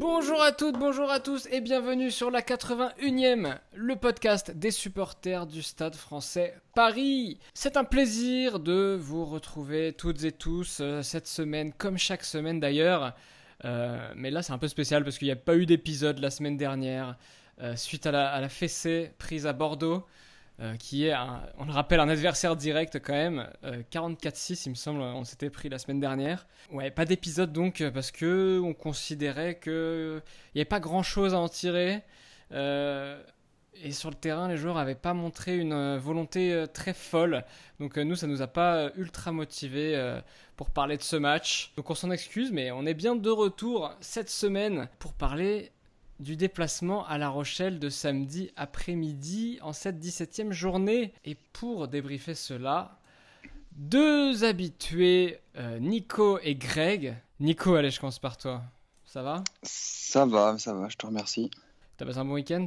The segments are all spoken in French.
Bonjour à toutes, bonjour à tous et bienvenue sur la 81e, le podcast des supporters du Stade français Paris. C'est un plaisir de vous retrouver toutes et tous euh, cette semaine, comme chaque semaine d'ailleurs. Euh, mais là c'est un peu spécial parce qu'il n'y a pas eu d'épisode la semaine dernière euh, suite à la, à la fessée prise à Bordeaux. Euh, qui est, on le rappelle, un adversaire direct quand même. 44-6, euh, il me semble, on s'était pris la semaine dernière. Ouais, pas d'épisode donc, euh, parce que on considérait qu'il n'y avait pas grand chose à en tirer. et sur le terrain, les joueurs n'avaient pas montré une volonté très folle. Donc nous, ça nous a pas ultra motivé pour parler de ce match. Donc on s'en excuse, mais on est bien de retour cette semaine pour parler du déplacement à La Rochelle de samedi après-midi en cette 17e journée. Et pour débriefer cela, deux habitués, euh, Nico et Greg. Nico, allez, je commence par toi. Ça va? Ça va, ça va, je te remercie. T'as passé un bon week-end?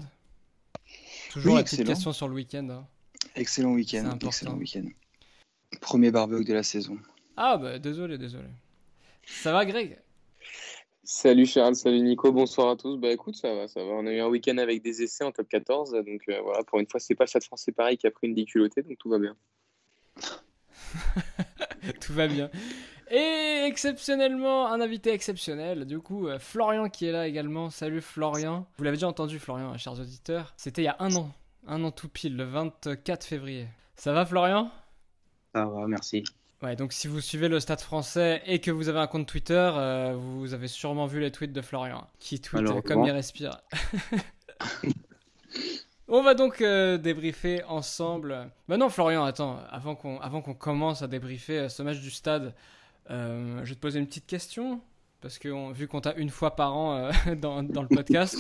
Toujours une petite question sur le week-end. Hein. Excellent week-end, excellent week-end. Premier barbecue de la saison. Ah bah désolé, désolé. Ça va Greg? Salut Charles, salut Nico, bonsoir à tous. Bah écoute, ça va, ça va. On a eu un week-end avec des essais en top 14, donc euh, voilà, pour une fois, c'est pas le Stade français pareil qui a pris une déculottée, donc tout va bien. tout va bien. Et exceptionnellement, un invité exceptionnel, du coup, euh, Florian qui est là également. Salut Florian. Vous l'avez déjà entendu, Florian, chers auditeurs. C'était il y a un an, un an tout pile, le 24 février. Ça va, Florian? Ça va, merci. Ouais, donc si vous suivez le Stade français et que vous avez un compte Twitter, euh, vous avez sûrement vu les tweets de Florian, qui tweet comme il respire. On va donc euh, débriefer ensemble. Bah non, Florian, attends, avant qu'on avant qu'on commence à débriefer euh, ce match du Stade, je vais te poser une petite question parce que vu qu'on t'a une fois par an dans, dans, le podcast,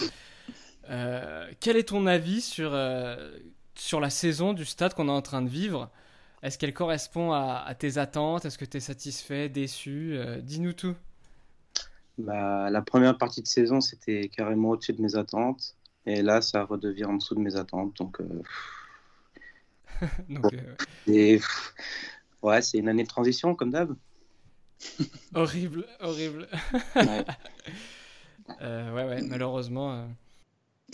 quel est ton avis sur sur la saison du Stade qu'on est en train de vivre? Est-ce qu'elle correspond à, tes attentes? Est-ce que tu es satisfait, déçu? Euh, Dis-nous tout. Bah, la première partie de saison, c'était carrément au-dessus de mes attentes. Et là, ça redevient en dessous de mes attentes. Donc, euh, euh, ouais, c'est une année de transition, comme d'hab. horrible, horrible. ouais. ouais, ouais, malheureusement.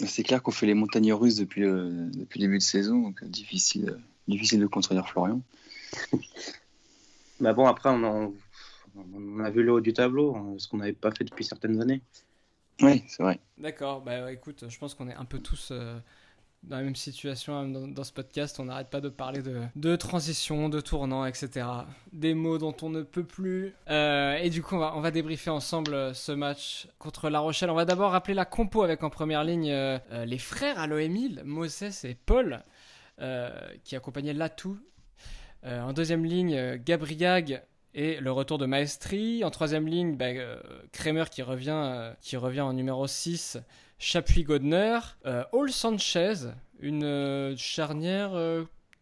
C'est clair qu'on fait les montagnes russes depuis le, depuis le début de saison, donc difficile difficile de contredire Florian. Mais bon, après, on a, vu le haut du tableau, ce qu'on n'avait pas fait depuis certaines années. Oui, c'est vrai. D'accord, bah écoute, je pense qu'on est un peu tous euh, dans la même situation hein, dans, ce podcast. On n'arrête pas de parler de, de, transition, de tournant, etc. Des mots dont on ne peut plus. Euh, et du coup, on va, on va, débriefer ensemble euh, ce match contre La Rochelle. On va d'abord rappeler la compo avec en première ligne les frères à l'OMIL, Moses et Paul. Euh, qui accompagnait Latou. Euh, en deuxième ligne, euh, Gabriag et le retour de Maestri. En troisième ligne, bah, Kramer qui revient, qui revient en numéro 6. Chapuis Godner. All Sanchez, une charnière.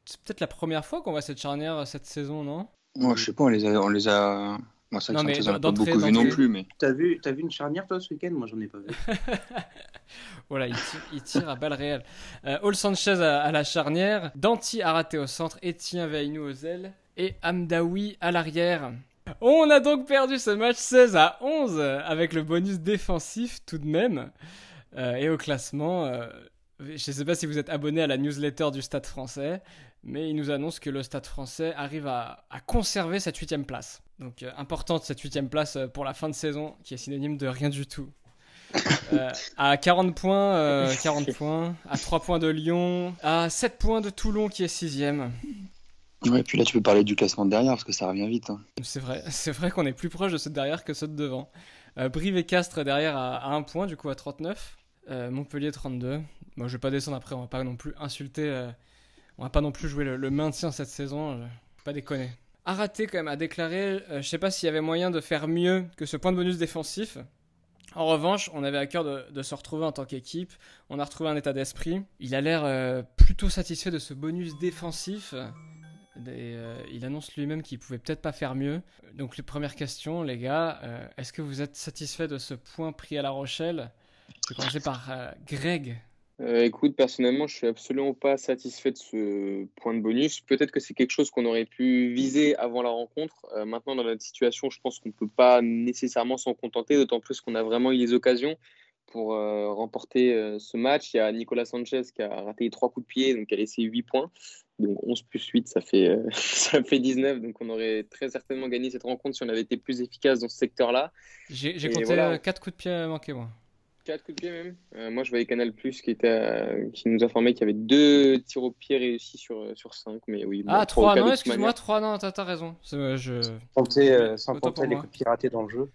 c'est peut-être la première fois qu'on voit cette charnière cette saison, non? Moi, je sais pas, on les a, on les a moi, ça, non, mais pas beaucoup vu non plus. Mais... T'as vu, as vu une charnière, toi, ce week-end? Moi, j'en ai pas vu. voilà, il tire, à balles réelles. Euh, All Sanchez à, la charnière, Danti a raté au centre, Etienne Veinou aux ailes et Amdawi à l'arrière. On a donc perdu ce match 16 à 11 avec le bonus défensif tout de même. Euh, et au classement, euh, je ne sais pas si vous êtes abonné à la newsletter du Stade français, mais il nous annonce que le Stade français arrive à, conserver cette huitième place. Donc euh, importante cette huitième place euh, pour la fin de saison, qui est synonyme de rien du tout. Euh, à 40 points, 40 points, à 3 points de Lyon, à 7 points de Toulon qui est sixième. Ouais, et puis là tu peux parler du classement de derrière parce que ça revient vite. Hein. C'est vrai, c'est vrai qu'on est plus proche de ceux de derrière que ceux de devant. Brive et Castres derrière à, à 1 point, du coup à 39. Montpellier 32. Moi je vais pas descendre après, on va pas non plus insulter on va pas non plus jouer le, maintien cette saison, euh, pas déconner. Araté quand même a déclaré, euh, je sais pas s'il y avait moyen de faire mieux que ce point de bonus défensif. En revanche, on avait à cœur de, se retrouver en tant qu'équipe, on a retrouvé un état d'esprit. Il a l'air euh, plutôt satisfait de ce bonus défensif. il annonce lui-même qu'il pouvait peut-être pas faire mieux. Donc les premières questions, les gars, est-ce que vous êtes satisfait de ce point pris à La Rochelle? Je vais par Greg. Euh, écoute, personnellement, je suis absolument pas satisfait de ce point de bonus. Peut-être que c'est quelque chose qu'on aurait pu viser avant la rencontre. Euh, maintenant, dans notre situation, je pense qu'on ne peut pas nécessairement s'en contenter, d'autant plus qu'on a vraiment eu les occasions. pour remporter ce match. Il y a Nicolas Sanchez qui a raté trois coups de pied, donc qui a laissé 8 points. Donc 11 plus 8, ça fait, ça fait 19. Donc on aurait très certainement gagné cette rencontre si on avait été plus efficace dans ce secteur-là. J'ai compté voilà. 4 coups de pied manqués, moi. 4 coups de pied même. Euh, moi, je voyais Canal Plus qui, était, qui nous informait qu'il y avait deux tirs au pied réussis sur, sur 5. Mais oui, ah, 3, non, excuse-moi, 3, non, t'as raison. Je... Sans compter, euh, sans compter les coups de pied ratés dans le jeu.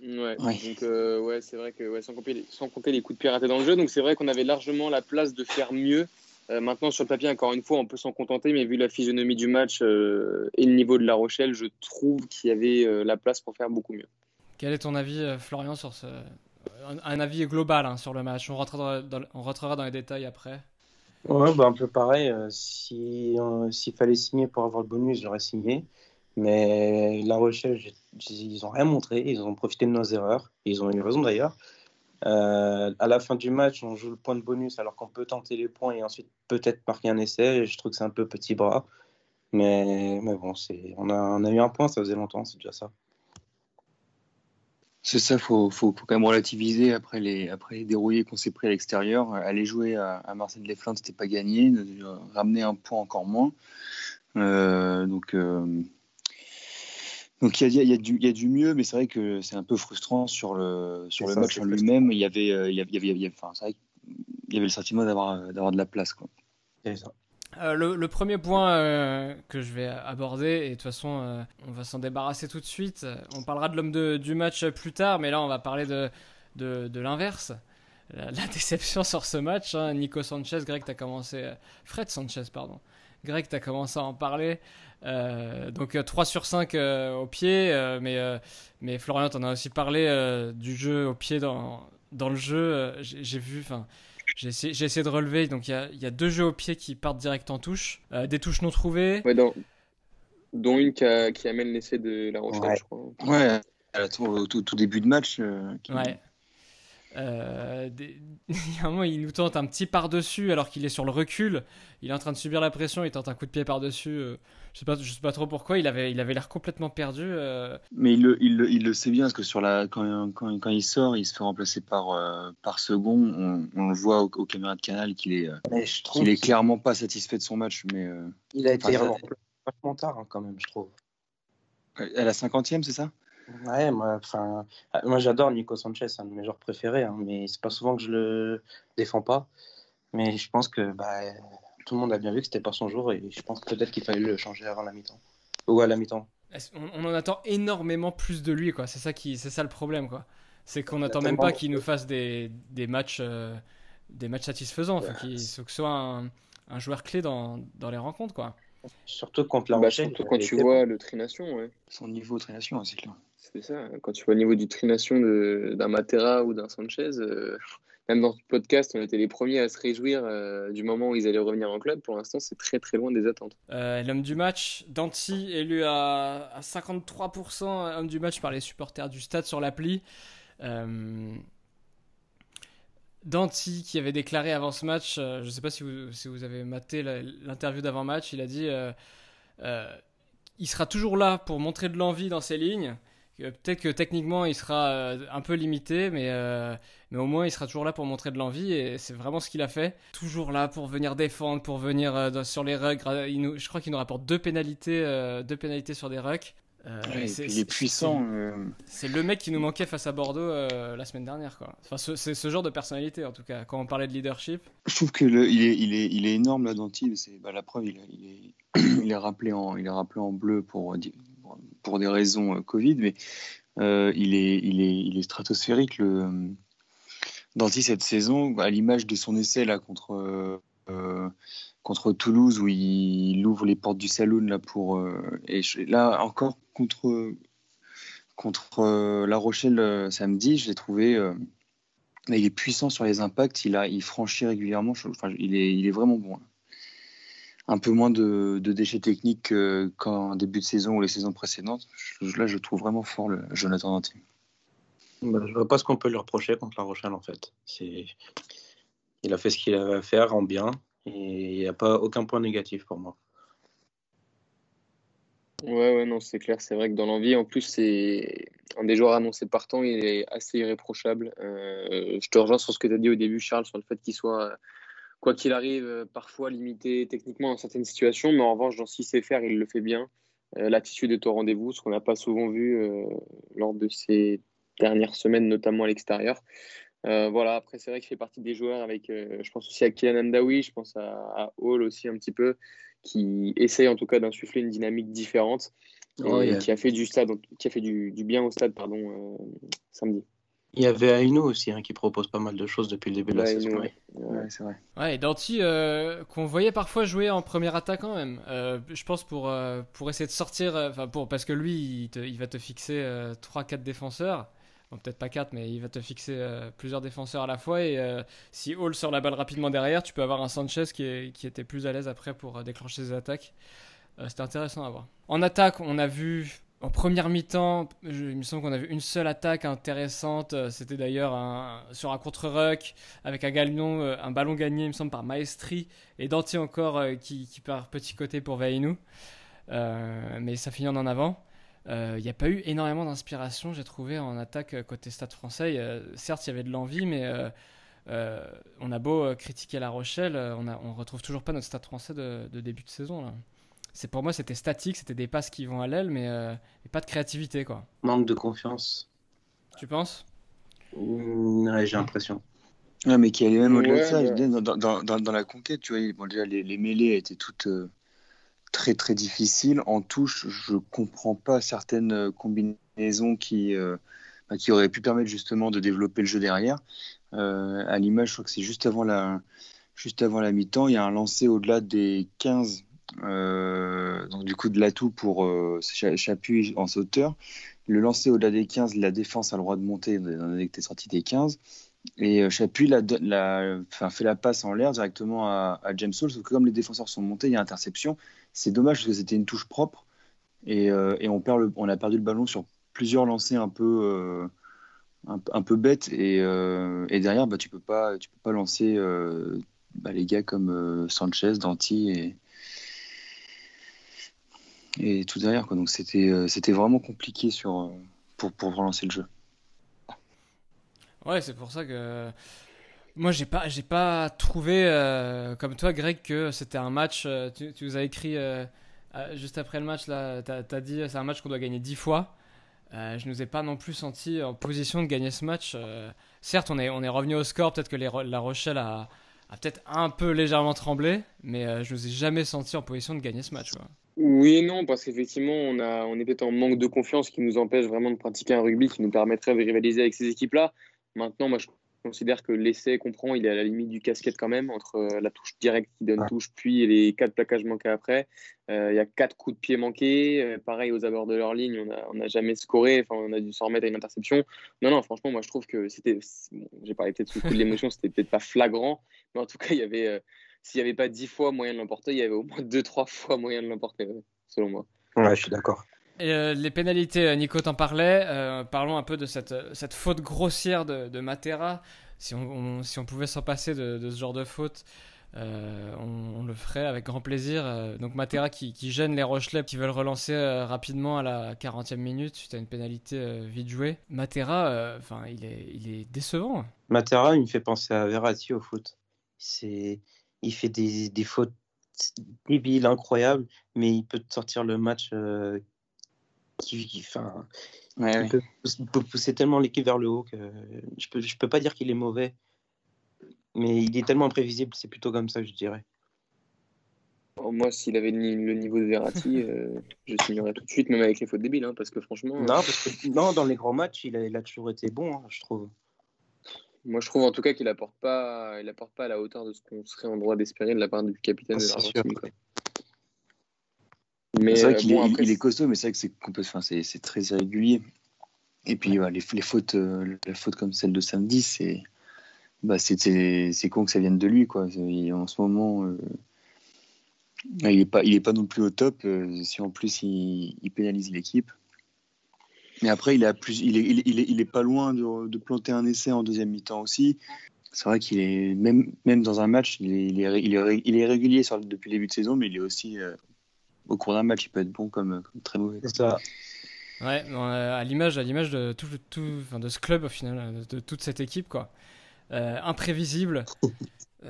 Ouais, donc euh, ouais, c'est vrai que ouais, sans, compter les, sans compter les coups de pied ratés dans le jeu, donc c'est vrai qu'on avait largement la place de faire mieux. maintenant, sur le papier, encore une fois, on peut s'en contenter, mais vu la physionomie du match et le niveau de La Rochelle, je trouve qu'il y avait la place pour faire beaucoup mieux. Quel est ton avis, Florian, sur ce, un, avis global hein, sur le match. On rentrera dans, les détails après. Ouais, bah un peu pareil. Euh, si, euh, s'il fallait signer pour avoir le bonus, j'aurais signé. Mais La Rochelle, ils n'ont rien montré. Ils ont profité de nos erreurs. Ils ont eu raison d'ailleurs. Euh, à la fin du match, on joue le point de bonus alors qu'on peut tenter les points et ensuite peut-être marquer un essai. Je trouve que c'est un peu petit bras. Mais, mais bon, on, a, on a eu un point, ça faisait longtemps, c'est déjà ça. C'est ça, faut, faut, faut, quand même relativiser après les, après les dérouillés qu'on s'est pris à l'extérieur. Aller jouer à, à Marseille les Flandres, c'était pas gagné. Ramener un point encore moins. Euh, donc, euh, donc il y a, y, a y a du mieux, mais c'est vrai que c'est un peu frustrant sur le, sur le match en lui-même. Il y avait, il y avait, il y avait, enfin, vrai il y avait le sentiment d'avoir, d'avoir de la place, quoi. C'est ça. Euh, le, premier point euh, que je vais aborder, et de toute façon, euh, on va s'en débarrasser tout de suite. On parlera de l'homme du match plus tard, mais là, on va parler de, de, l'inverse. La, déception sur ce match. Hein. Nico Sanchez, Greg, t'as commencé. Fred Sanchez, pardon. Greg, t'as commencé à en parler. donc 3 sur 5 au pied, mais, mais Florian, t'en as aussi parlé du jeu au pied dans, dans le jeu. J'ai vu, j'ai essayé, de relever, donc il y a, deux jeux au pied qui partent direct en touche, euh, des touches non trouvées. Ouais, dont une qui, amène l'essai de La Rochelle, je crois. Ouais, au tout, début de match. Euh, ouais. Euh, des... il moment, nous tente un petit par-dessus alors qu'il est sur le recul. Il est en train de subir la pression, il tente un coup de pied par-dessus. Euh, je sais pas, je sais pas trop pourquoi. Il avait, il avait l'air complètement perdu. Euh. Mais il le, il, il le, sait bien parce que sur la, quand, quand, quand, il sort, il se fait remplacer par, par second. On, on, le voit aux, caméras de canal qu'il est, qu'il est clairement pas satisfait de son match. Mais il a été vachement tard hein, quand même, je trouve. À la cinquantième, c'est ça? Ouais, moi, enfin, moi j'adore Nico Sanchez, un de mes joueurs préférés, hein, mais c'est pas souvent que je le défends pas. Mais je pense que bah, tout le monde a bien vu que c'était pas son jour et je pense peut-être qu'il fallait le changer avant la mi-temps ou à la mi-temps. On, en attend énormément plus de lui, quoi. C'est ça qui, c'est ça le problème, quoi. C'est qu'on n'attend même pas qu'il nous fasse des, des matchs, euh, des matchs satisfaisants. Il faut que ce soit un, un joueur clé dans, dans les rencontres, quoi. Surtout contre la bah, Surtout quand tu vois le Trination, ouais. Son niveau Trination, c'est clair. C'est ça. Quand tu vois le niveau du Trination d'un Matera ou d'un Sanchez, euh, même dans ce podcast, on était les premiers à se réjouir euh, du moment où ils allaient revenir en club. Pour l'instant, c'est très très loin des attentes. Euh, l'homme du match, Danti, élu à, à 53% homme du match par les supporters du stade sur l'appli. Danti qui avait déclaré avant ce match, je ne sais pas si vous, si vous avez maté l'interview d'avant-match, il a dit il sera toujours là pour montrer de l'envie dans ses lignes. Peut-être que techniquement il sera un peu limité, mais, mais au moins il sera toujours là pour montrer de l'envie et c'est vraiment ce qu'il a fait. Toujours là pour venir défendre, pour venir sur les rucks. je crois qu'il nous rapporte deux pénalités, deux pénalités sur des rucks. Euh, il est puissant. Euh. C'est le mec qui nous manquait face à Bordeaux euh, la semaine dernière. Quoi. Enfin, c'est ce genre de personnalité, en tout cas, quand on parlait de leadership. Je trouve qu'il est, il est, il est énorme, là, Dantil. C'est bah, la preuve, il, est, il, est rappelé en, il est rappelé en bleu pour, pour des raisons Covid, mais il, est, il, est, il est stratosphérique. Le, Dantil, cette saison, à l'image de son essai là, contre contre Toulouse où il ouvre les portes du saloon là pour euh, et là encore contre contre euh, La Rochelle euh, samedi, je l'ai trouvé il est puissant sur les impacts, il a il franchit régulièrement, enfin, il est il est vraiment bon. Un peu moins de, de déchets techniques qu'en début de saison ou les saisons précédentes. là, je trouve vraiment fort le Jonathan Danty. Bah, je vois pas ce qu'on peut lui reprocher contre La Rochelle en fait. Il a fait ce qu'il avait à faire en bien. Et il n'y a pas aucun point négatif pour moi. Ouais, ouais, non, c'est clair. C'est vrai que dans l'envie, en plus, c'est un des joueurs annoncés partant, il est assez irréprochable. je te rejoins sur ce que tu as dit au début, Charles, sur le fait qu'il soit, quoi qu'il arrive, parfois limité techniquement dans certaines situations, mais en revanche, dans ce qu'il sait faire, il le fait bien. L'attitude est au rendez-vous, ce qu'on n'a pas souvent vu lors de ces dernières semaines, notamment à l'extérieur. Euh, voilà, après, c'est vrai qu'il fait partie des joueurs avec, euh, je pense aussi à Kylian Andawi, je pense à, Hall aussi un petit peu, qui essaye en tout cas d'insuffler une dynamique différente et qui a fait du stade, qui a fait du, bien au stade, pardon, euh, samedi. Il y avait Aino aussi hein, qui propose pas mal de choses depuis le début de la saison. Ouais, c'est vrai. Ouais, et Danti, qu'on voyait parfois jouer en première attaque quand même. je pense pour, pour essayer de sortir, enfin pour parce que lui, il, il va te fixer 3-4 défenseurs peut-être pas 4, mais il va te fixer euh, plusieurs défenseurs à la fois. Et euh, si Hall sort la balle rapidement derrière, tu peux avoir un Sanchez qui, qui était plus à l'aise après pour euh, déclencher ses attaques. C'était intéressant à voir. En attaque, on a vu en première mi-temps, il me semble qu'on a vu une seule attaque intéressante. C'était d'ailleurs sur un contre-ruck avec un, galion, un ballon gagné, il me semble, par Maestri et Danti encore qui, qui part petit côté pour Vainou. mais ça finit en avant. Il euh, n'y a pas eu énormément d'inspiration, j'ai trouvé, en attaque euh, côté Stade français. certes, il y avait de l'envie, mais euh, on a beau critiquer La Rochelle, on ne retrouve toujours pas notre Stade français de, début de saison. C'est pour moi, c'était statique, c'était des passes qui vont à l'aile, mais, pas de créativité, quoi. Manque de confiance. Tu penses? Mmh, J'ai l'impression. Ouais, mais qui allait même au-delà de ça. Dans, la conquête, tu vois, bon, déjà, les, les, mêlées étaient toutes très très difficile. En touche, je comprends pas certaines euh, combinaisons qui, euh, bah, qui auraient pu permettre justement de développer le jeu derrière. Euh, à l'image, je crois que c'est juste avant la, juste avant la mi-temps, il y a un lancé au-delà des 15, donc du coup de l'atout pour Chapuis en sauteur. Le lancer au-delà des 15, la défense a le droit de monter, étant donné que sorti des 15. Et Chapuis la, la, fait la passe en l'air directement à, James Hall, sauf que comme les défenseurs sont montés, il y a interception. C'est dommage parce que c'était une touche propre et, euh, on, perd on a perdu le ballon sur plusieurs lancers un peu, euh, un, peu bêtes et, euh, et derrière bah, tu peux pas peux pas lancer bah, les gars comme Sanchez, Danti et, et tout derrière quoi. Donc c'était c'était vraiment compliqué sur pour, pour relancer le jeu. Ouais, c'est pour ça que moi, j'ai pas, j'ai pas trouvé euh, comme toi, Greg, que c'était un match. Euh, tu, tu, nous as écrit euh, juste après le match là, t'as as dit c'est un match qu'on doit gagner dix fois. je nous ai pas non plus senti en position de gagner ce match. certes, on est, on est revenu au score. Peut-être que La Rochelle a, a peut-être un peu légèrement tremblé, mais je nous ai jamais senti en position de gagner ce match. Oui et non, parce qu'effectivement, on, a, on est peut-être en manque de confiance qui nous empêche vraiment de pratiquer un rugby qui nous permettrait de rivaliser avec ces équipes-là. Maintenant, moi, je considère que l'essai qu'on prend, il est à la limite du casquette quand même, entre euh, la touche directe qui donne touche, puis les quatre plaquages manqués après. Euh, il y a quatre coups de pied manqués. Euh, pareil, aux abords de leur ligne, on n'a jamais scoré. Enfin, on a dû s'en remettre à une interception. Non, non, franchement, moi, je trouve que c'était. J'ai parlé peut-être sous le coup de l'émotion, c'était peut-être pas flagrant, mais en tout cas, il y avait. S'il n'y avait pas dix fois moyen de l'emporter, il y avait au moins deux, trois fois moyen de l'emporter, selon moi. Ouais, je suis d'accord. les pénalités, Nico t'en parlait. parlons un peu de cette, cette faute grossière de, de Matera si on, si on pouvait s'en passer de, ce genre de faute, euh, on, le ferait avec grand plaisir. Euh, donc Matera qui, qui, gêne les Rochelais qui veulent relancer euh, rapidement à la 40e minute suite à une pénalité vite jouée. Matera, enfin, il, est, il est décevant. Matera, il me fait penser à Verratti au foot. C'est, il fait des, des fautes débiles, incroyables, mais il peut sortir le match qui, qui, enfin, il, Peut, pousser tellement l'équipe vers le haut que je peux, je peux pas dire qu'il est mauvais, mais il est tellement imprévisible, c'est plutôt comme ça, je dirais. Oh, moi, s'il avait le niveau de Verratti, euh, je signerais tout de suite, même avec les fautes débiles, hein, parce que franchement. Non, parce que, non, dans les grands matchs, il a, il a toujours été bon, hein, je trouve. Moi, je trouve en tout cas qu'il apporte pas, il apporte pas à la hauteur de ce qu'on serait en droit d'espérer de la part du capitaine de l'Argentine. Mais c'est vrai euh, qu'il est, il est, costaud, mais c'est vrai que c'est c'est très irrégulier. Et puis les, les, fautes, euh, la faute comme celle de samedi, c'est bah, c'est con que ça vienne de lui quoi. en ce moment, euh, il est pas il est pas non plus au top. si en plus il, pénalise l'équipe. Mais après, il est, plus, il, est, il, est, il est pas loin de, de, planter un essai en deuxième mi-temps aussi. C'est vrai qu'il est même, même dans un match, il est, il est, il est, régulier sur, depuis le début de saison, mais il est aussi au cours d'un match, il peut être bon comme, très mauvais. C'est ça. Ouais, à l'image, à l'image de tout, tout, enfin, de ce club au final, de, toute cette équipe, quoi. imprévisible.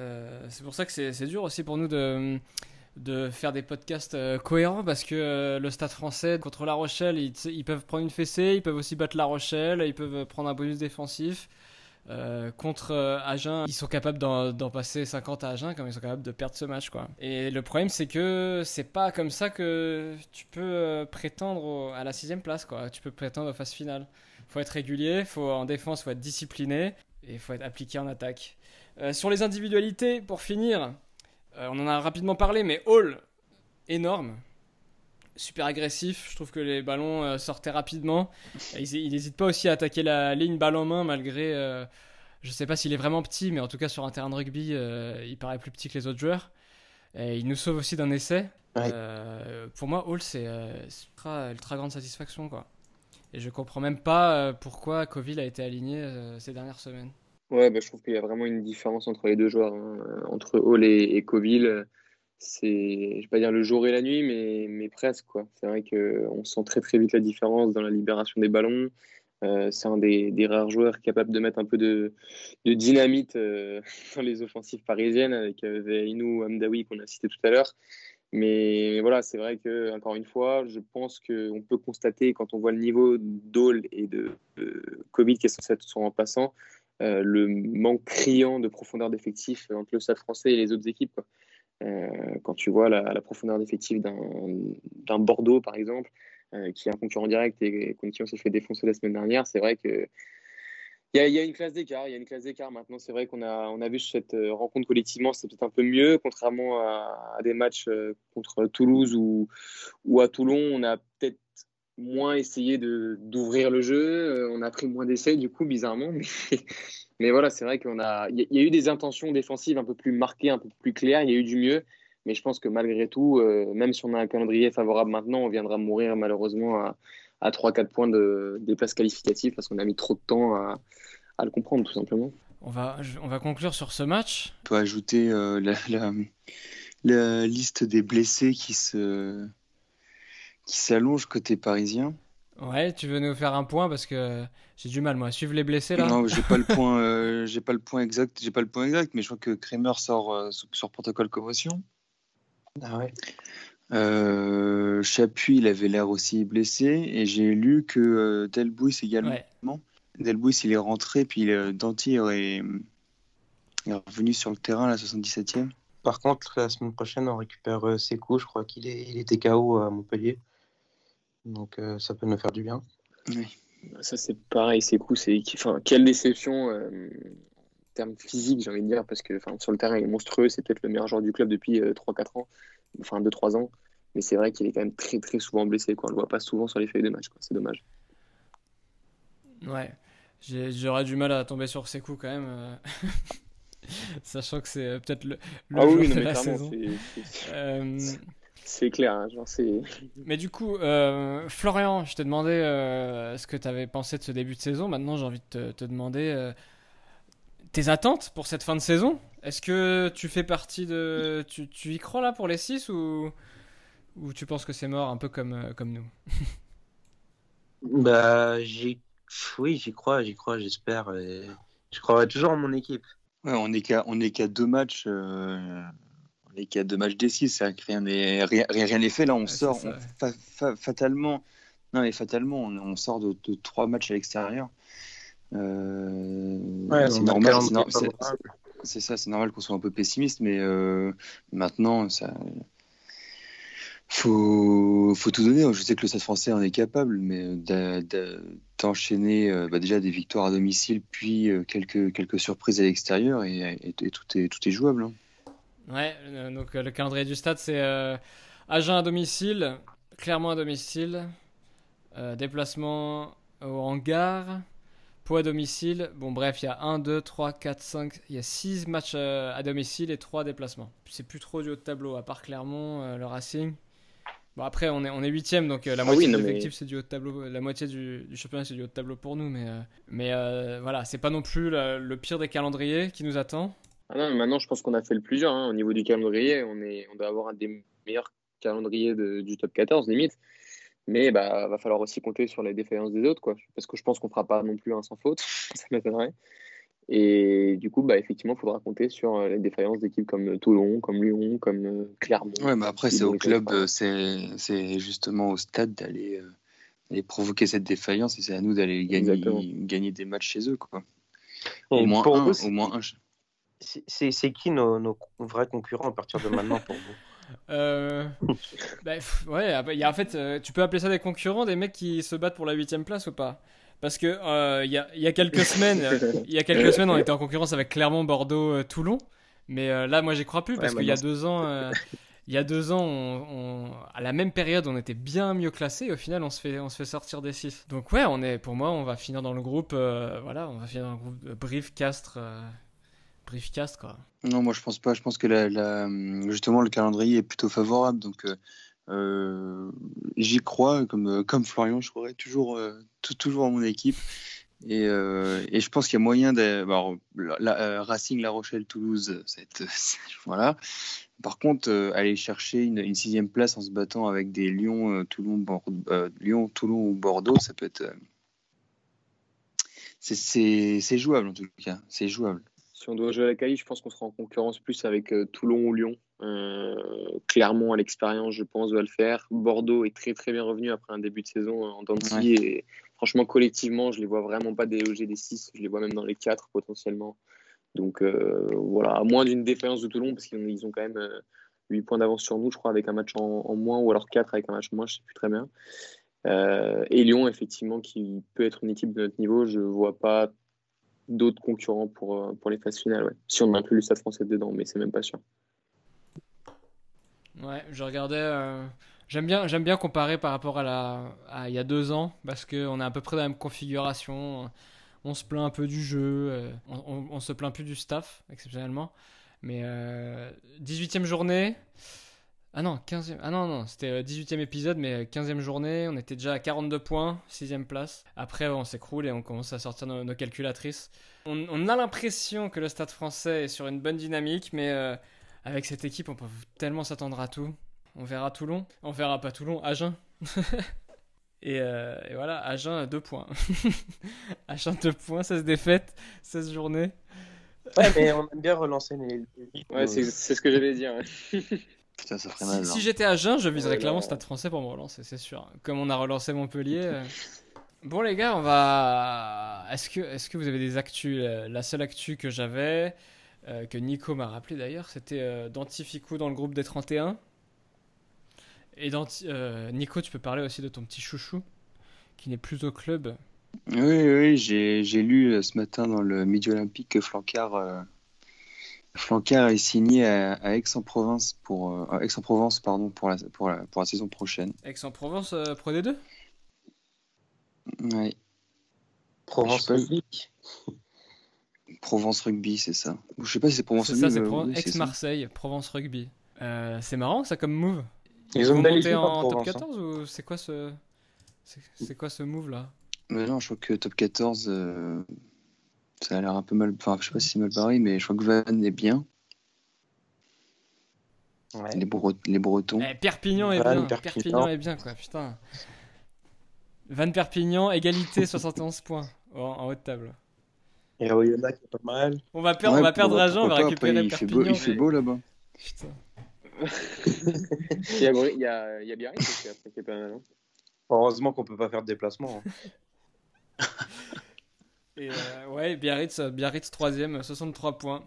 c'est pour ça que c'est dur aussi pour nous de de faire des podcasts euh, cohérents parce que euh, le Stade français contre La Rochelle, ils, peuvent prendre une fessée, ils peuvent aussi battre La Rochelle, ils peuvent prendre un bonus défensif. Euh, contre Agen, ils sont capables d'en passer 50 à Agen comme ils sont capables de perdre ce match quoi. Et le problème c'est que c'est pas comme ça que tu peux prétendre à la sixième place quoi. Tu peux prétendre aux phases finales. Faut être régulier, faut en défense, faut être discipliné et faut être appliqué en attaque. sur les individualités, pour finir, euh, on en a rapidement parlé, mais Hall, énorme. Super agressif, je trouve que les ballons euh, sortaient rapidement. Il n'hésite pas aussi à attaquer la ligne balle en main, malgré. Euh, je sais pas s'il est vraiment petit, mais en tout cas sur un terrain de rugby, il paraît plus petit que les autres joueurs. Et il nous sauve aussi d'un essai. pour moi, Hall, c'est ultra, ultra, grande satisfaction. Quoi. Et je comprends même pas pourquoi Coville a été aligné ces dernières semaines. Ouais, bah, je trouve qu'il y a vraiment une différence entre les deux joueurs, hein. entre Hall et, et Coville. C'est, je vais pas dire le jour et la nuit, mais, mais presque. Quoi. C'est vrai qu'on sent très très vite la différence dans la libération des ballons. Euh, c'est un des, rares joueurs capables de mettre un peu de, dynamite euh, dans les offensives parisiennes avec euh, Veinou, qu'on a cité tout à l'heure. Mais voilà, c'est vrai que encore une fois, je pense qu'on peut constater quand on voit le niveau d'Hall et de, de Covid qui être en passant, euh, le manque criant de profondeur d'effectif entre le Stade français et les autres équipes. Euh, quand tu vois la, profondeur d'effectif d'un Bordeaux, par exemple, euh, qui est un concurrent direct et contre qui s'est fait défoncer la semaine dernière, c'est vrai que il y, a une classe d'écart. Il y a une classe d'écart maintenant. C'est vrai qu'on a, on a vu cette rencontre collectivement, c'est peut-être un peu mieux, contrairement à, des matchs contre Toulouse ou, ou à Toulon. On a peut-être moins essayé d'ouvrir le jeu. Euh, on a pris moins d'essais, du coup, bizarrement. Mais, mais voilà, c'est vrai qu'on a. Il y, a eu des intentions défensives un peu plus marquées, un peu plus claires. Il y a eu du mieux. Mais je pense que malgré tout, euh, même si on a un calendrier favorable maintenant, on viendra mourir malheureusement à, à 3-4 points de, des places qualificatives parce qu'on a mis trop de temps à, à, le comprendre, tout simplement. On va, on va conclure sur ce match. On peut ajouter euh, la, la, la, liste des blessés qui se qui s'allonge côté parisien. Ouais, tu veux nous faire un point parce que j'ai du mal moi à suivre les blessés là. Non, j'ai pas le point, euh, j'ai pas le point exact, j'ai pas le point exact, mais je crois que Kramer sort euh, sur protocole commotion. Ah ouais. Euh, Chapuis, il avait l'air aussi blessé et j'ai lu que euh, Delbouis également. Ouais. Delbouis, il est rentré puis Danty est... est revenu sur le terrain à la 77e. Par contre, la semaine prochaine, on récupère Sekou. Je crois qu'il est... il était KO à Montpellier. Donc euh, ça peut nous faire du bien. Oui. Ça c'est pareil, c'est cool. C'est enfin, quelle déception euh, en termes physiques, j'ai envie de dire, parce que sur le terrain il est monstrueux. C'est peut-être le meilleur joueur du club depuis 3-4 euh, ans, enfin 2-3 ans. Mais c'est vrai qu'il est quand même très très souvent blessé. Quoi. On le voit pas souvent sur les feuilles de match. C'est dommage. Ouais, j'aurais du mal à tomber sur ses coups quand même. Sachant que c'est peut-être le, le ah oui, de la saison. C'est clair, hein, genre c'est. Mais du coup, euh, Florian, je t'ai demandé euh, ce que tu avais pensé de ce début de saison. Maintenant, j'ai envie de te, demander euh, tes attentes pour cette fin de saison. Est-ce que tu fais partie de. Tu, tu, y crois là pour les 6 ou, ou tu penses que c'est mort un peu comme, comme nous? Bah, j'y... oui, j'y crois, j'y crois, j'espère. Je crois toujours en mon équipe. Ouais, on n'est qu'à deux matchs les cas de matchs décisifs, c'est rien n'est rien, rien fait. Là, on sort fatalement. Non, mais fatalement, on, sort de, trois matchs à l'extérieur. Euh, c'est normal. C'est ça, c'est normal qu'on soit un peu pessimiste, mais euh, maintenant, ça. Faut, faut tout donner. Je sais que le Stade français en est capable, mais d'enchaîner euh, bah, déjà des victoires à domicile, puis quelques, quelques surprises à l'extérieur, et, tout, est, tout est jouable. Hein. Ouais, euh, donc euh, le calendrier du stade, c'est euh, Agen à domicile, Clermont à domicile, déplacement au hangar, Pau à domicile. Bon, bref, il y a 1, 2, 3, 4, 5, il y a 6 matchs à domicile et 3 déplacements. C'est plus trop du haut de tableau, à part Clermont, le Racing. Bon, après, on est, on est 8 donc la ah moitié de l'effectif, c'est du haut de tableau. La moitié du, championnat, c'est du haut de tableau pour nous. Mais, mais voilà, c'est pas non plus le pire des calendriers qui nous attend. Ah non, maintenant, je pense qu'on a fait le plus dur. Hein. Au niveau du calendrier, on, est, on doit avoir un des meilleurs calendriers du top 14, limite. Mais bah, va falloir aussi compter sur les défaillances des autres, quoi. Parce que je pense qu'on fera pas non plus un sans faute, ça m'étonnerait. Et du coup, bah, effectivement, il faudra compter sur euh, les défaillances d'équipes comme Toulon, comme Lyon, comme euh, Clermont. Ouais, mais après, c'est au club, c'est justement au stade d'aller provoquer cette défaillance et c'est à nous d'aller gagner, gagner des matchs chez eux. Quoi. Au, moins un, au moins un. C'est qui nos, nos, vrais concurrents à partir de maintenant pour vous? Euh, bah, ouais, ah bah, y a, en fait, euh, tu peux appeler ça des concurrents, des mecs qui se battent pour la huitième place ou pas? Parce que euh, il y, a, y, a, quelques semaines, il y a quelques semaines, on était en concurrence avec Clermont, Bordeaux, Toulon. Mais là, moi, j'y crois plus parce qu'il y a deux ans, il y a deux ans, on, à la même période, on était bien mieux classé. Au final, on se fait, on se fait sortir des six. Donc ouais, on est, pour moi, on va finir dans le groupe, voilà, on va finir dans le groupe Brief, Castres, Briefcast, quoi. Non, moi je pense pas. Je pense que la, justement le calendrier est plutôt favorable. Donc euh, euh, j'y crois, comme, euh, comme Florian, je croirais toujours, toujours à mon équipe. Et, et je pense qu'il y a moyen de. la, Racing, La Rochelle, Toulouse, cette, voilà. Par contre, aller chercher une, sixième place en se battant avec des Lyon, Toulon, Lyon, Toulon ou Bordeaux, ça peut être. C'est jouable en tout cas. C'est jouable si on doit jouer à la Cali, je pense qu'on sera en concurrence plus avec euh, Toulon ou Lyon. Euh, Clermont, à l'expérience, je pense, va le faire. Bordeaux est très très bien revenu après un début de saison en Dancy. Et franchement, collectivement, je les vois vraiment pas déloger des 6. Je les vois même dans les 4 potentiellement. Donc euh, voilà, à moins d'une défaillance de Toulon, parce qu'ils ont quand même 8 points d'avance sur nous, je crois, avec un match en, moins, ou alors 4 avec un match en moins, je ne sais plus très bien. et Lyon, effectivement, qui peut être une équipe de notre niveau, je ne vois pas d'autres concurrents pour, euh, pour les phases finales. Ouais. Si on inclut le Stade français dedans, mais c'est même pas sûr. Ouais, je regardais. Euh, j'aime bien, j'aime bien comparer par rapport à, la, il y a deux ans, parce qu'on est à peu près dans la même configuration. On se plaint un peu du jeu, euh, on, on, se plaint plus du staff, exceptionnellement. Mais 18e journée, ah non, 15 Ah non, non, c'était 18e euh, épisode, mais 15e journée, on était déjà à 42 points, 6e place. Après, on s'écroule et on commence à sortir nos, calculatrices. On, a l'impression que le stade français est sur une bonne dynamique, mais euh, avec cette équipe, on peut tellement s'attendre à tout. On verra Toulon, on verra pas Toulon, Agen. et, euh, et, voilà, Agen, 2 points. Agen, 2 points, 16 défaites, 16 journées. Ouais, mais on aime bien relancer les. Ouais, c'est ce que j'allais dire. Putain, ça ferait mal. Si, j'étais à Jeun, je viserais clairement Stade français pour me relancer, c'est sûr. Comme on a relancé Montpellier. Euh. Bon les gars, on va. Est-ce que, est que vous avez des actus La seule actu que j'avais, euh, que Nico m'a rappelé d'ailleurs, c'était euh, Dantificou dans le groupe des 31. Et Nico, tu peux parler aussi de ton petit chouchou, qui n'est plus au club. Oui, oui, j'ai lu ce matin dans le Midi Olympique que Flancard Flancard est signé à, Aix-en-Provence pour euh, Aix-en-Provence pardon pour la, pour la pour la saison prochaine. Aix-en-Provence euh, Pro D2 Ouais. Provence Rugby? Provence Rugby, c'est ça. Je sais pas si c'est Provence Rugby. C'est ça, c'est Aix-Marseille, Provence Rugby. Euh, c'est marrant ça comme move. Ils, ont monté en top 14 hein. ou c'est quoi ce c'est quoi ce move là Mais non, je crois que top 14 ça a l'air un peu mal. Enfin, je sais pas si c'est mal pareil, mais je crois que Van est bien. Les, les, Bretons. Eh, Perpignan est bien. Perpignan. est bien, quoi. Putain. Van Perpignan, égalité 71 points en, haute table. Et Oyonnax est pas mal. On va, perdre, on va perdre on va récupérer il Perpignan. Fait beau, il fait beau là-bas. Putain. il, y a, il, y a, il y a Biarritz aussi après qui est pas mal. Hein. Heureusement qu'on peut pas faire de déplacement. Hein. Et euh, ouais, Biarritz, Biarritz 3ème, 63 points.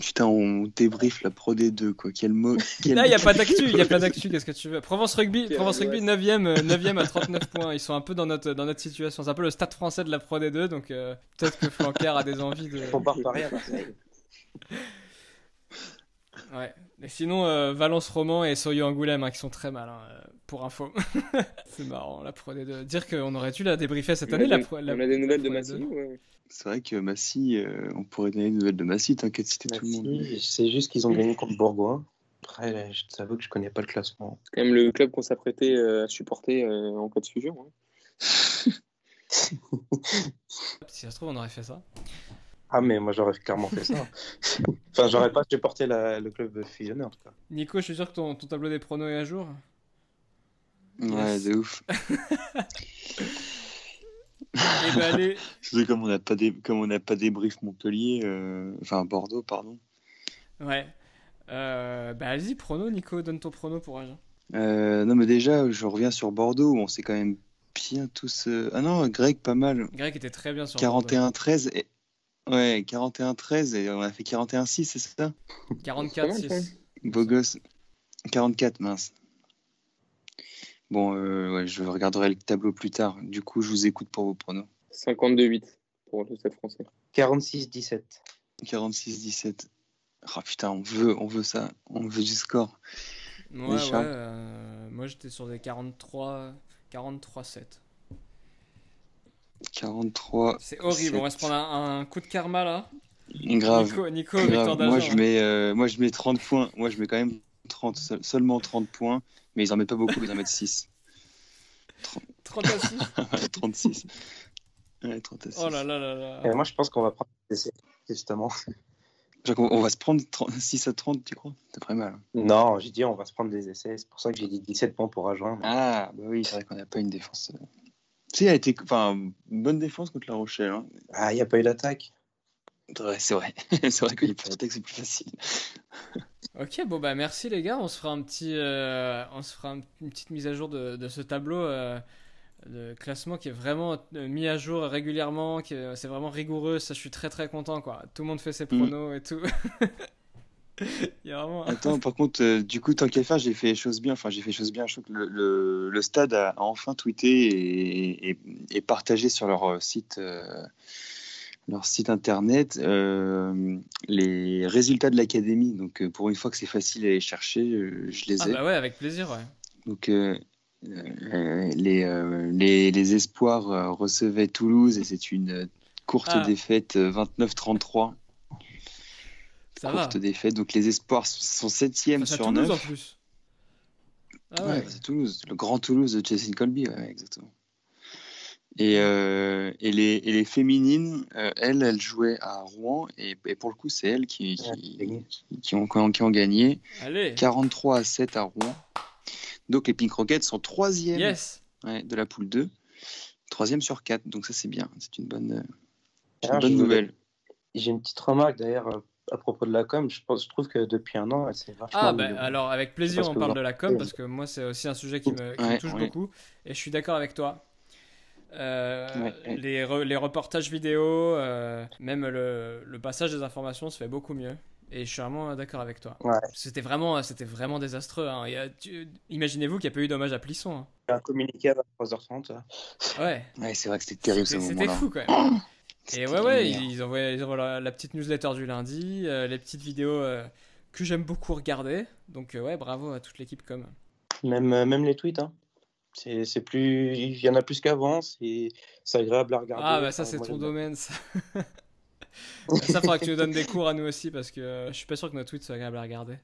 Putain, on débrief la Pro D2, quoi. Quel mot. Là, il n'y a pas d'actu, il y a pas d'actu, qu'est-ce que tu veux? Provence Rugby, Provence Rugby 9ème, 9ème à 39 points. Ils sont un peu dans notre, dans notre situation. C'est un peu le stade français de la Pro D2, donc euh, peut-être que Flancard a des envies de. On part à Marseille. Ouais. Et sinon, euh, Valence Roman et Soyo Angoulême, hein, qui sont très mal, hein, euh, pour info. c'est marrant, la Pro D2. Dire qu'on aurait dû la débriefer cette année, la, Pro, On a des nouvelles de Massy C'est vrai que Massy, euh, on pourrait donner des nouvelles de Massy, t'inquiète, c'était tout le monde. C'est juste qu'ils ont gagné contre Bourgoin. Après, je t'avoue que je connais pas le classement. C'est quand même le club qu'on s'apprêtait à supporter en cas de fusion. Hein. si ça se trouve, on aurait fait ça. Ah, mais moi j'aurais clairement fait ça. enfin, j'aurais pas supporté la, le club fusionné en tout cas. Nico, je suis sûr que ton, ton tableau des pronos est à jour Ouais, Yes. de ouf. Et bah allez, Surtout comme on n'a pas, dé... comme on n'a pas débrief Montpellier, euh, enfin Bordeaux, pardon. ouais. Euh, bah allez-y, prono, Nico, donne ton prono pour Agen. Euh, non, mais déjà, je reviens sur Bordeaux où on s'est quand même bien tous. euh, Ah non, Greg, pas mal. Greg était très bien sur Bordeaux. 41-13. Et... Ouais, 41-13 et on a fait 41-6, c'est ça? 44-6. Beau gosse. 44, mince. Bon, euh, ouais, je regarderai le tableau plus tard. Du coup, je vous écoute pour vos pronos. 52-8 pour le Stade français. 46-17. 46-17. Oh putain, on veut, on veut ça. On veut du score. Ouais, ouais. Euh, moi j'étais sur des 43, 43-7. 43. C'est horrible, on va se prendre un, un coup de karma là. Grave. Nico, Nico grave. Moi, je mets, euh, moi, je mets 30 points. Moi, je mets quand même 30, seul- seulement 30 points. Mais ils en mettent pas beaucoup, ils en mettent 6. 30 à 6. 36. Ouais, 30 à 6. Oh là là là là. Et moi, je pense qu'on va prendre des essais, justement. On va se prendre 30 6 à 30, tu crois? C'est très mal. Non, j'ai dit on va se prendre des essais. C'est pour ça que j'ai dit 17 points pour rejoindre. Ah, bah oui, c'est vrai qu'on n'a pas une défense. Si, elle a été. Enfin, une bonne défense contre La Rochelle. Hein. Ah, il n'y a pas eu d'attaque. Ouais, c'est vrai. c'est vrai qu'il n'y a pas d'attaque, c'est plus facile. Ok, bon bah merci les gars, on se fera un petit, euh, on se fera un- une petite mise à jour de, de ce tableau euh, de classement qui est vraiment euh, mis à jour régulièrement, qui est- c'est vraiment rigoureux, ça je suis très très content quoi. Tout le monde fait ses Mm. pronos et tout. Il y a vraiment. Attends, par contre, euh, du coup, tant qu'à faire, j'ai fait les choses bien. Enfin, j'ai fait les choses bien. Je trouve que le, le, le stade a, a enfin tweeté et, et, et partagé sur leur euh, site, euh, leur site internet euh, les résultats de l'académie. Donc, pour une fois que c'est facile à aller chercher, je les Ah ai. bah ouais, avec plaisir ouais. Donc, les, les, les espoirs recevaient Toulouse et c'est une courte Ah. défaite euh, 29-33. Ça va. Courte défaite. Donc, les espoirs sont 7e Face à sur Toulouse 9. en plus. Ah Ouais, ouais. c'est Toulouse, le grand Toulouse de Jason Colby, ouais, exactement. Et, euh, et, les, et les féminines, euh, elles, elles jouaient à Rouen, et, et pour le coup, c'est elles qui, qui, qui- qui ont, qui ont- gagné. Allez. 43 à 7 à Rouen. Donc les Pink Rockets sont troisième Yes. ouais, de la poule 2. Troisième sur 4, donc ça c'est bien, c'est une bonne, euh, Ah, une bonne nouvelle. J'ai une petite remarque d'ailleurs à propos de la com. Je, pense, je trouve que depuis un an, s'est vachement. Ah bah alors avec plaisir on parle de la com parce que moi c'est aussi un sujet qui me, qui me Ouais, touche ouais. beaucoup et je suis d'accord avec toi. Euh, Ouais. Les, re- les reportages vidéo, euh, même le, le passage des informations se fait beaucoup mieux. Et je suis vraiment d'accord avec toi. C'était vraiment, c'était vraiment désastreux. hein. Imaginez-vous qu'il n'y a pas eu d'hommage à Plisson. hein. Un communiqué à 23h30. Ouais, Ouais, c'est vrai que c'était terrible c'était fou quand même. Et ouais, ouais, ils, ils envoient, ils envoient la, la petite newsletter du lundi, euh, les petites vidéos euh, que j'aime beaucoup regarder. Donc euh, ouais, bravo à toute l'équipe com. Même, même les tweets. Hein. C'est c'est plus. Il y en a plus qu'avant. C'est c'est agréable à regarder. Ah bah ça Enfin, c'est ton domaine ça. ça faudra que tu nous donnes des cours à nous aussi parce que euh, je suis pas sûr que nos tweets soient agréables à regarder.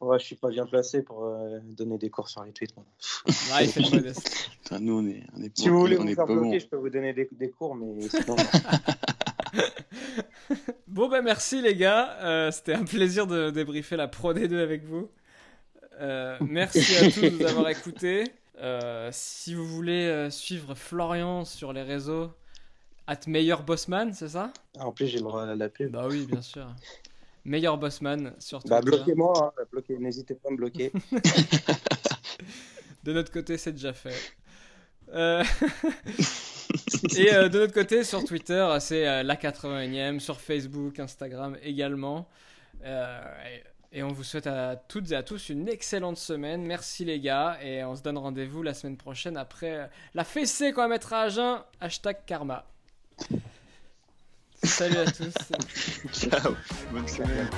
Ouais, je suis pas bien placé pour euh, donner des cours sur les tweets. moi. Ah, il fait le modeste. Putain, nous on est, on est, Si vous voulez on vous est faire pas bloquer, bon. je peux vous donner des, des cours, mais sinon. Bon bah merci les gars, Euh, c'était un plaisir de débriefer la Pro D2 avec vous. Euh, merci à tous de nous avoir écoutés. Euh, si vous voulez suivre Florian sur les réseaux, at meilleur bossman, c'est ça? En plus, j'ai le droit à la pub. Bah oui, bien sûr. Meilleur bossman sur Bah, Twitter. bloquez-moi, hein, bloquez- n'hésitez pas à me bloquer. De notre côté, c'est déjà fait. Euh, Et euh, de notre côté, sur Twitter, c'est euh, la 81e, sur Facebook, Instagram également. Euh, et, et on vous souhaite à toutes et à tous une excellente semaine. Merci les gars, et on se donne rendez-vous la semaine prochaine après la fessée qu'on va mettre à Agen. Hashtag karma. Salut à tous. Ciao, bonne semaine.